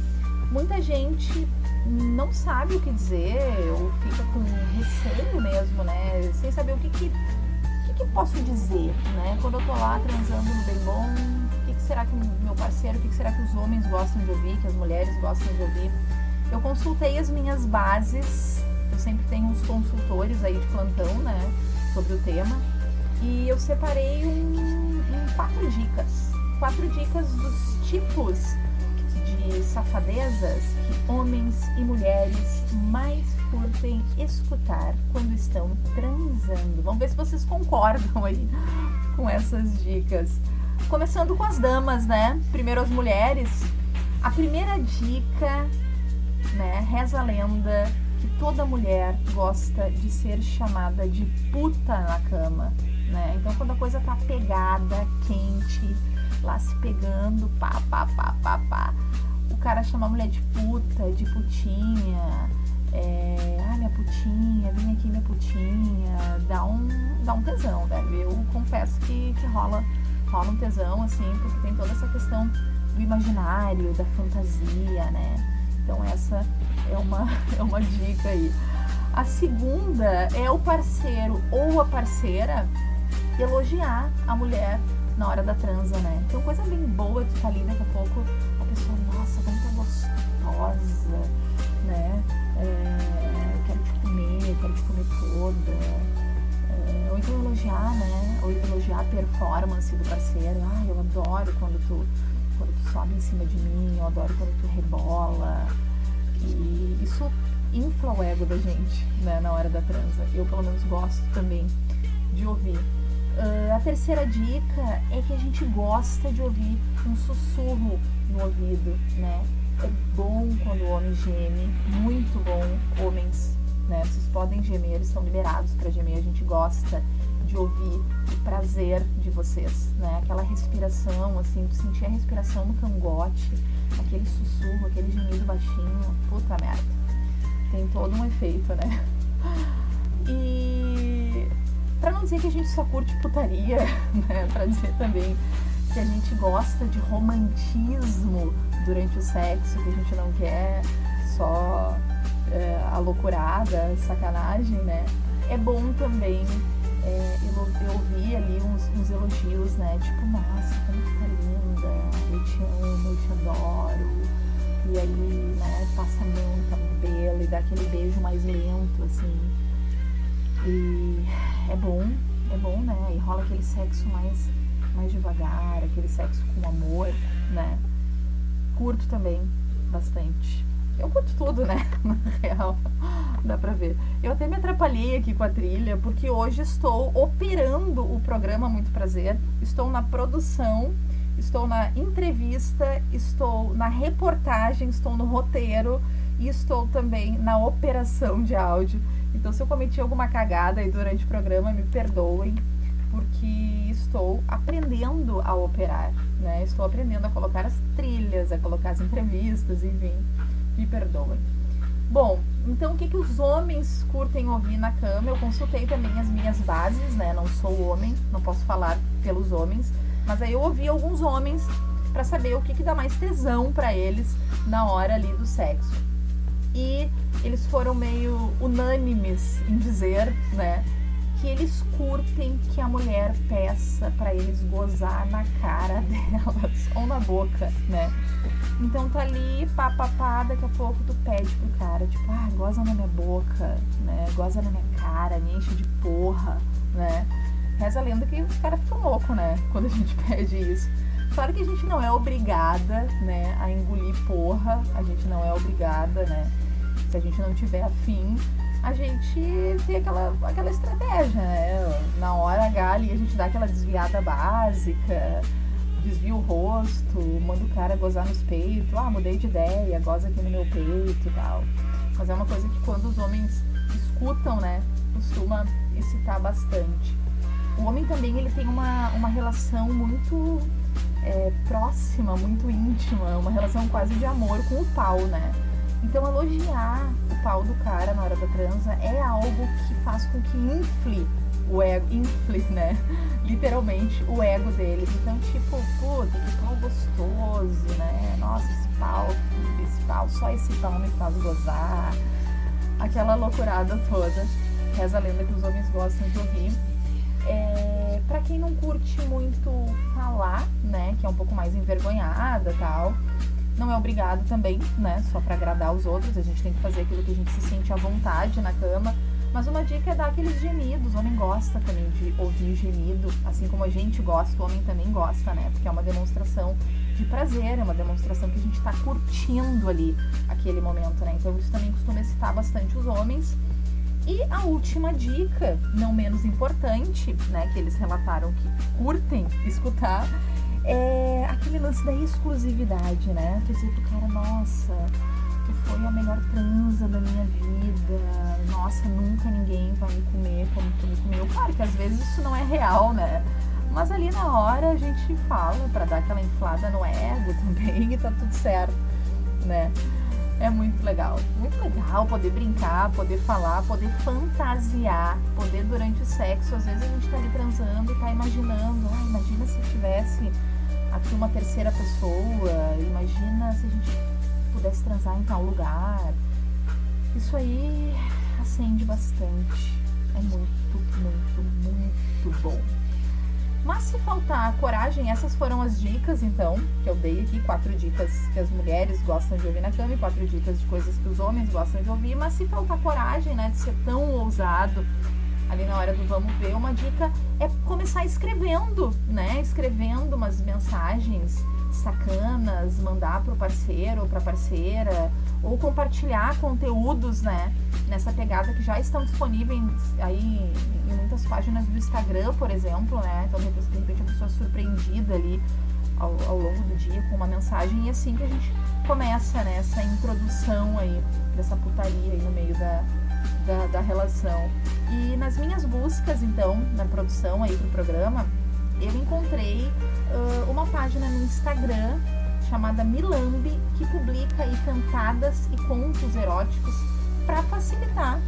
Speaker 1: muita gente não sabe o que dizer ou fica com receio mesmo, né, sem saber o que que, o que, que posso dizer, né, quando eu tô lá transando no bem bom, o que, que será que meu parceiro, o que, que será que os homens gostam de ouvir, que as mulheres gostam de ouvir. Eu consultei as minhas bases, eu sempre tenho uns consultores aí de plantão, né, sobre o tema, e eu separei um, um quatro dicas. Quatro dicas dos tipos de safadezas que homens e mulheres mais curtem escutar quando estão transando. Vamos ver se vocês concordam aí com essas dicas. Começando com as damas, né? Primeiro as mulheres. A primeira dica, né? Reza a lenda que toda mulher gosta de ser chamada de puta na cama né? Então quando a coisa tá pegada, quente, lá se pegando, pá, pá, pá, pá, pá, o cara chama a mulher de puta, de putinha, é, ah, minha putinha, vem aqui minha putinha, dá um, dá um tesão, velho. Eu confesso que, que rola, rola um tesão, assim, porque tem toda essa questão do imaginário, da fantasia, né? Então essa é uma, é uma dica aí. A segunda é o parceiro ou a parceira elogiar a mulher na hora da transa, né? Então, coisa bem boa de estar ali, daqui a pouco a pessoa, nossa, como tá gostosa, né? É, quero te comer, quero te comer toda. É, ou então elogiar, né? Ou elogiar a performance do parceiro. Ah, eu adoro quando tu, quando tu sobe em cima de mim, eu adoro quando tu rebola. E isso infla o ego da gente, né? Na hora da transa. Eu, pelo menos, gosto também de ouvir. Uh, a terceira dica é que a gente gosta de ouvir um sussurro no ouvido, né? É bom quando o homem geme, muito bom homens né? Vocês podem gemer, eles estão liberados para gemer. A gente gosta de ouvir o prazer de vocês, né? Aquela respiração, assim, de sentir a respiração no cangote, aquele sussurro, aquele gemido baixinho. Puta merda. Tem todo um efeito, né? E para não dizer que a gente só curte putaria, né? Para dizer também que a gente gosta de romantismo durante o sexo, que a gente não quer só é, a loucurada, sacanagem, né? É bom também é, eu ouvir ali uns, uns, elogios, né? Tipo, nossa, como tá linda, eu te amo, eu te adoro. E aí, né, passa a mão no cabelo e dá aquele beijo mais lento, assim. E é bom, é bom, né? E rola aquele sexo mais, mais devagar, aquele sexo com amor, né? Curto também bastante. Eu curto tudo, né? Na real, dá pra ver. Eu até me atrapalhei aqui com a trilha, porque hoje estou operando o programa Muito Prazer, estou na produção, estou na entrevista, estou na reportagem, estou no roteiro e estou também na operação de áudio. Então, se eu cometi alguma cagada aí durante o programa, me perdoem, porque estou aprendendo a operar, né? Estou aprendendo a colocar as trilhas, a colocar as entrevistas, enfim me perdoem. Bom, então o que, que os homens curtem ouvir na cama? Eu consultei também as minhas bases, né? Não sou homem, não posso falar pelos homens, mas aí eu ouvi alguns homens para saber o que, que dá mais tesão para eles na hora ali do sexo. E eles foram meio unânimes em dizer, né, que eles curtem que a mulher peça para eles gozar na cara delas ou na boca, né? Então tá ali, pá, pá, pá, daqui a pouco tu pede pro cara, tipo, ah, goza na minha boca, né? Goza na minha cara, me enche de porra, né? Reza a lenda que os caras ficam loucos, né? Quando a gente pede isso. Claro que a gente não é obrigada, né, a engolir porra, a gente não é obrigada, né? Se a gente não tiver afim, a gente tem aquela, aquela estratégia, né? Na hora H ali a gente dá aquela desviada básica, desvia o rosto, manda o cara gozar nos peitos, ah, mudei de ideia, goza aqui no meu peito e tal. Mas é uma coisa que quando os homens escutam, né, costuma excitar bastante. O homem também ele tem uma, uma relação muito é, próxima, muito íntima, uma relação quase de amor com o pau, né? Então elogiar o pau do cara na hora da transa é algo que faz com que infle o ego, infle, né? Literalmente o ego deles. Então, tipo, puta, que pau gostoso, né? Nossa, esse pau, esse pau, só esse pau me faz gozar. Aquela loucurada toda. Reza a lenda que os homens gostam de ouvir. É, para quem não curte muito falar, né, que é um pouco mais envergonhada tal, não é obrigado também, né, só para agradar os outros, a gente tem que fazer aquilo que a gente se sente à vontade na cama, mas uma dica é dar aqueles gemidos. O homem gosta também de ouvir gemido, assim como a gente gosta, o homem também gosta, né? Porque é uma demonstração de prazer, é uma demonstração que a gente está curtindo ali aquele momento, né? Então isso também costuma excitar bastante os homens. E a última dica, não menos importante, né, que eles relataram que curtem escutar, é aquele lance da exclusividade, né? Quer dizer pro cara, nossa, tu foi a melhor transa da minha vida. Nossa, nunca ninguém vai me comer como tu me comeu. Claro que às vezes isso não é real, né? Mas ali na hora a gente fala para dar aquela inflada no ego também e tá tudo certo, né? É muito legal, muito legal poder brincar, poder falar, poder fantasiar, poder durante o sexo, às vezes a gente tá ali transando e tá imaginando, ah, imagina se tivesse aqui uma terceira pessoa, imagina se a gente pudesse transar em tal lugar. Isso aí acende bastante. É muito, muito, muito bom. Mas se faltar coragem, essas foram as dicas, então, que eu dei aqui. Quatro dicas que as mulheres gostam de ouvir na cama e quatro dicas de coisas que os homens gostam de ouvir. Mas se faltar coragem, né, de ser tão ousado ali na hora do vamos ver, uma dica é começar escrevendo, né? Escrevendo umas mensagens sacanas, mandar para o parceiro ou para a parceira, ou compartilhar conteúdos, né? Nessa pegada que já estão disponíveis aí em muitas páginas do Instagram, por exemplo, né? Então, de repente, a pessoa é surpreendida ali ao, ao longo do dia com uma mensagem, e assim que a gente começa, né? Essa introdução aí, dessa putaria aí no meio da, da, da relação. E nas minhas buscas, então, na produção aí pro programa, eu encontrei uh, uma página no Instagram chamada Milambi, que publica aí cantadas e contos eróticos para facilitar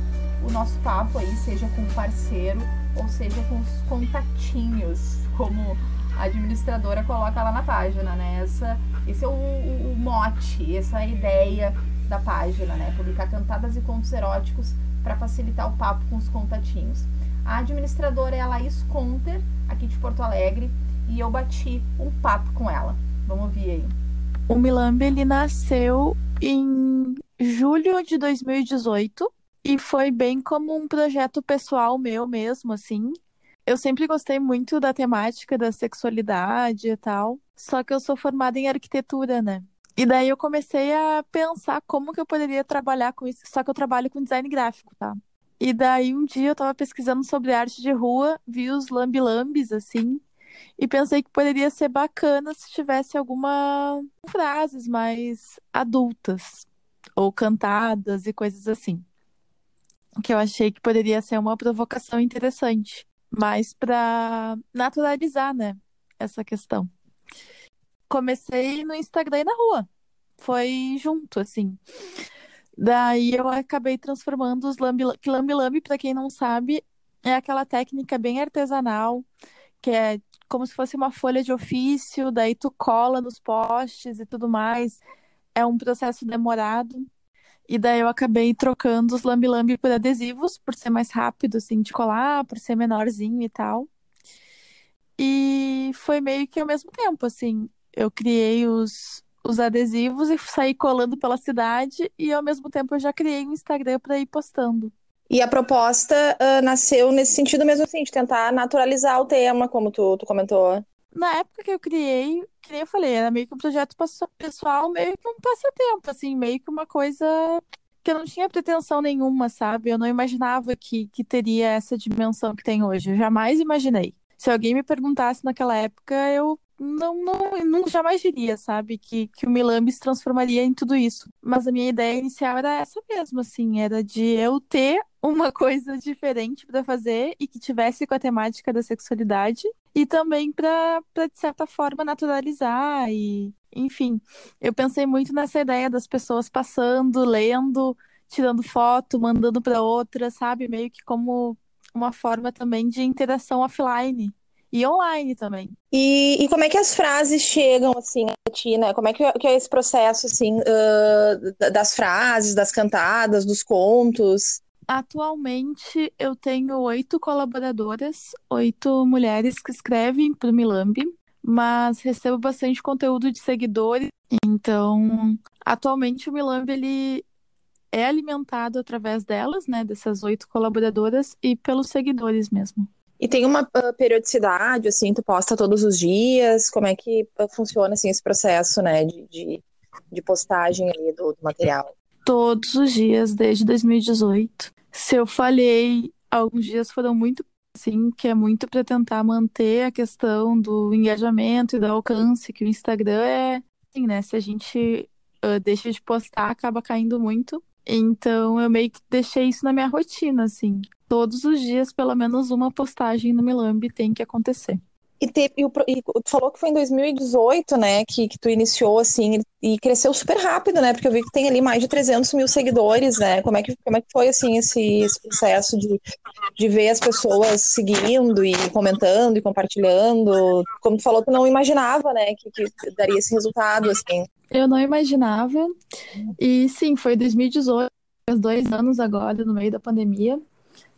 Speaker 1: o nosso papo aí, seja com o parceiro ou seja com os contatinhos, como a administradora coloca lá na página, né? Essa, esse é o, o, o mote, essa é a ideia da página, né? Publicar cantadas e contos eróticos para facilitar o papo com os contatinhos. A administradora é a Laís Conter, aqui de Porto Alegre, e eu bati um papo com ela. Vamos ouvir aí.
Speaker 7: O Milambi ele nasceu em julho de 2018 e foi bem como um projeto pessoal meu mesmo, assim. Eu sempre gostei muito da temática da sexualidade e tal, só que eu sou formada em arquitetura, né? E daí eu comecei a pensar como que eu poderia trabalhar com isso, só que eu trabalho com design gráfico, tá? E daí um dia eu tava pesquisando sobre arte de rua, vi os lambi-lambis, assim, e pensei que poderia ser bacana se tivesse alguma frases mais adultas, ou cantadas e coisas assim. Que eu achei que poderia ser uma provocação interessante, mas para naturalizar, né, essa questão comecei no Instagram e na rua. Foi junto, assim. Daí eu acabei transformando os lambi que lambi lambi, para quem não sabe, é aquela técnica bem artesanal, que é como se fosse uma folha de ofício, daí tu cola nos postes e tudo mais. É um processo demorado. E daí eu acabei trocando os lambi lambi por adesivos, por ser mais rápido, assim, de colar, por ser menorzinho e tal. E foi meio que ao mesmo tempo, assim eu criei os, os adesivos e saí colando pela cidade e ao mesmo tempo eu já criei um Instagram para ir postando.
Speaker 2: E a proposta uh, nasceu nesse sentido mesmo assim, de tentar naturalizar o tema, como tu, tu comentou.
Speaker 7: Na época que eu criei, que nem eu falei, era meio que um projeto pessoal, meio que um passatempo, assim, meio que uma coisa que eu não tinha pretensão nenhuma, sabe? Eu não imaginava que, que teria essa dimensão que tem hoje. Eu jamais imaginei. Se alguém me perguntasse naquela época, eu não, não, não jamais diria, sabe, que, que o Milambi se transformaria em tudo isso. Mas a minha ideia inicial era essa mesmo, assim, era de eu ter uma coisa diferente para fazer e que tivesse com a temática da sexualidade e também para, de certa forma, naturalizar e, enfim, eu pensei muito nessa ideia das pessoas passando, lendo, tirando foto, mandando para outra, sabe, meio que como uma forma também de interação offline e online também.
Speaker 2: E, e como é que as frases chegam, assim, a ti, né? Como é que, que é esse processo, assim, uh, das frases, das cantadas, dos contos?
Speaker 7: Atualmente eu tenho oito colaboradoras, oito mulheres que escrevem para o Milambi, mas recebo bastante conteúdo de seguidores. Então, atualmente o Milambi ele é alimentado através delas, né, dessas oito colaboradoras e pelos seguidores mesmo.
Speaker 2: E tem uma uh, periodicidade, assim, tu posta todos os dias? Como é que uh, funciona, assim, esse processo, né, de, de, de postagem ali do, do, material?
Speaker 7: Todos os dias, desde 2018. Se eu falhei, alguns dias foram muito, assim, que é muito para tentar manter a questão do engajamento e do alcance, que o Instagram é, assim, né, se a gente uh, deixa de postar, acaba caindo muito. Então eu meio que deixei isso na minha rotina, assim todos os dias, pelo menos uma postagem no Milambi tem que acontecer.
Speaker 2: E, te, e, e, tu falou que foi em 2018, né, que, que tu iniciou, assim, e cresceu super rápido, né, porque eu vi que tem ali mais de 300 mil seguidores, né, como é que, como é que foi, assim, esse, esse processo de, de ver as pessoas seguindo e comentando e compartilhando, como tu falou, tu não imaginava, né, que, que daria esse resultado, assim.
Speaker 7: Eu não imaginava, e sim, foi 2018, faz dois anos agora, no meio da pandemia,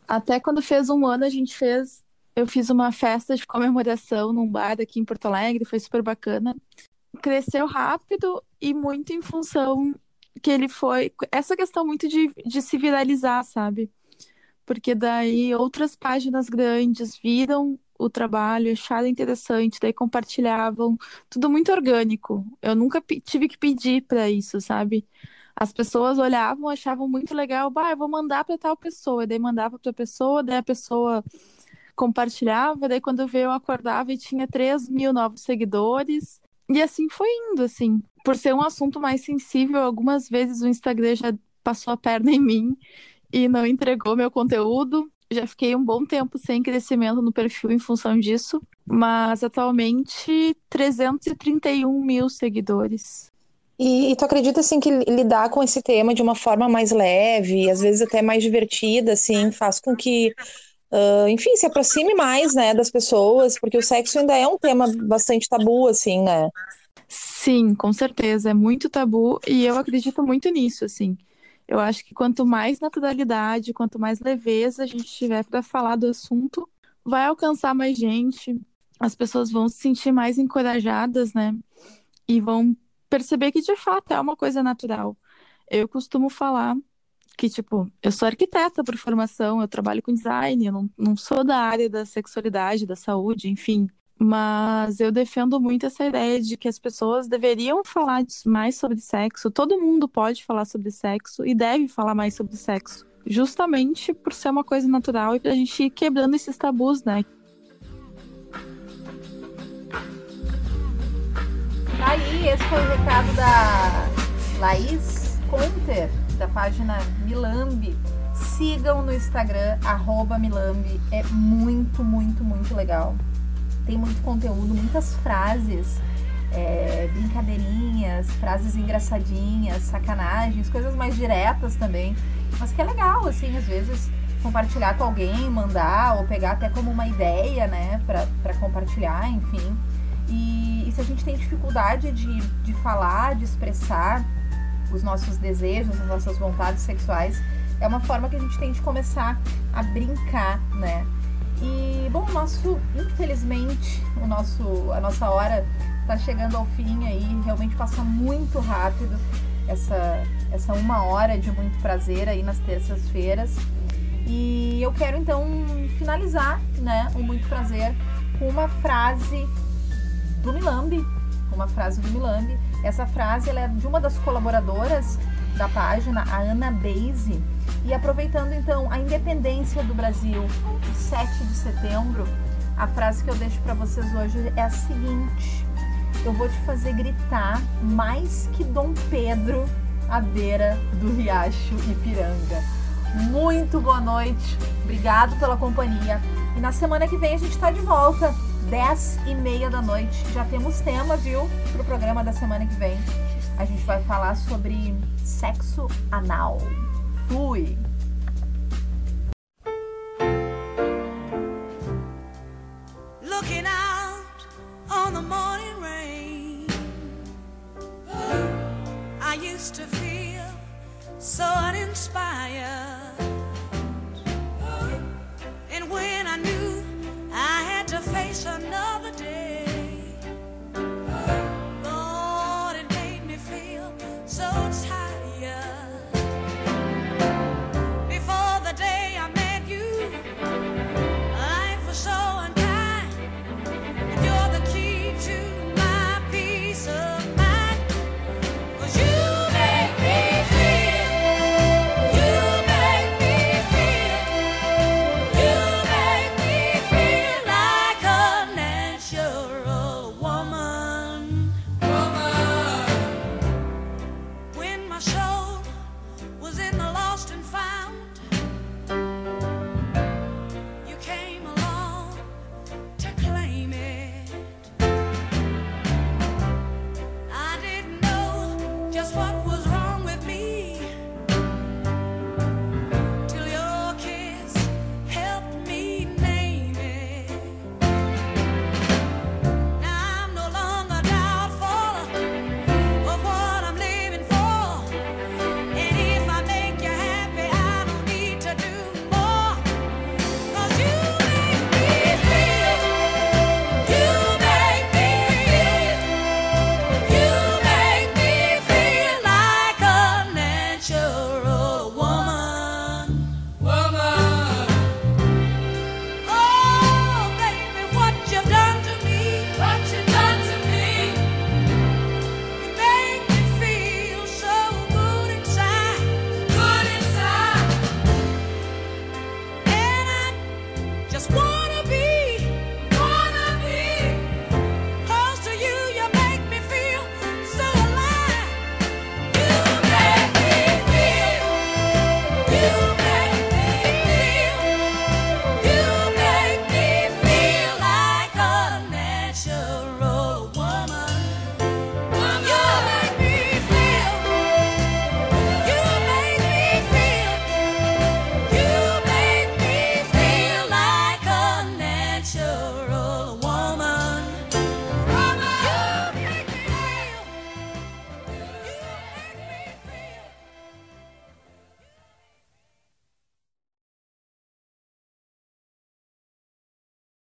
Speaker 7: até quando fez um ano, a gente fez. Eu fiz uma festa de comemoração num bar aqui em Porto Alegre, foi super bacana. Cresceu rápido e muito em função que ele foi. Essa questão muito de, de se viralizar, sabe? Porque daí outras páginas grandes viram o trabalho, acharam interessante, daí compartilhavam, tudo muito orgânico. Eu nunca tive que pedir para isso, sabe? as pessoas olhavam, achavam muito legal, bah, eu vou mandar para tal pessoa, daí mandava para pessoa, daí a pessoa compartilhava, daí quando veio eu acordava e tinha 3 mil novos seguidores, e assim foi indo, assim. Por ser um assunto mais sensível, algumas vezes o Instagram já passou a perna em mim, e não entregou meu conteúdo. Já fiquei um bom tempo sem crescimento no perfil em função disso, mas atualmente 331 mil seguidores.
Speaker 2: E, e, tu acredita assim que lidar com esse tema de uma forma mais leve, às vezes até mais divertida, assim, faz com que, uh, enfim, se aproxime mais, né, das pessoas, porque o sexo ainda é um tema bastante tabu, assim, né?
Speaker 7: Sim, com certeza, é muito tabu e eu acredito muito nisso, assim. Eu acho que quanto mais naturalidade, quanto mais leveza a gente tiver para falar do assunto, vai alcançar mais gente, as pessoas vão se sentir mais encorajadas, né? E vão perceber que de fato é uma coisa natural. Eu costumo falar que, tipo, eu sou arquiteta por formação, eu trabalho com design, eu não, não sou da área da sexualidade, da saúde, enfim. Mas eu defendo muito essa ideia de que as pessoas deveriam falar mais sobre sexo. Todo mundo pode falar sobre sexo e deve falar mais sobre sexo. Justamente por ser uma coisa natural e pra gente ir quebrando esses tabus, né?
Speaker 1: Aí, esse foi o recado da Laís Conter, da página Milambi. Sigam no Instagram, Milambi. É muito, muito, muito legal. Tem muito conteúdo, muitas frases, é, brincadeirinhas, frases engraçadinhas, sacanagens, coisas mais diretas também. Mas que é legal, assim, às vezes compartilhar com alguém, mandar, ou pegar até como uma ideia, né, para compartilhar, enfim. E, e, se a gente tem dificuldade de, de falar, de expressar os nossos desejos, as nossas vontades sexuais, é uma forma que a gente tem de começar a brincar, né? E, bom, nosso, infelizmente, o nosso, a nossa hora está chegando ao fim aí, realmente passa muito rápido essa, essa uma hora de muito prazer aí nas terças-feiras. E eu quero então finalizar, né, o muito prazer com uma frase do Milambi, uma frase do Milambi. Essa frase é de uma das colaboradoras da página, a Ana Beise. E aproveitando então a independência do Brasil, o 7 de setembro, a frase que eu deixo para vocês hoje é a seguinte: Eu vou te fazer gritar mais que Dom Pedro à beira do Riacho Ipiranga. Muito boa noite, obrigado pela companhia. E na semana que vem a gente está de volta 10 e meia da noite. Já temos tema, viu? Pro programa da semana que vem. A gente vai falar sobre sexo anal. Fui!
Speaker 11: Looking out on the morning rain. I used to feel so uninspired. And when I knew sensation.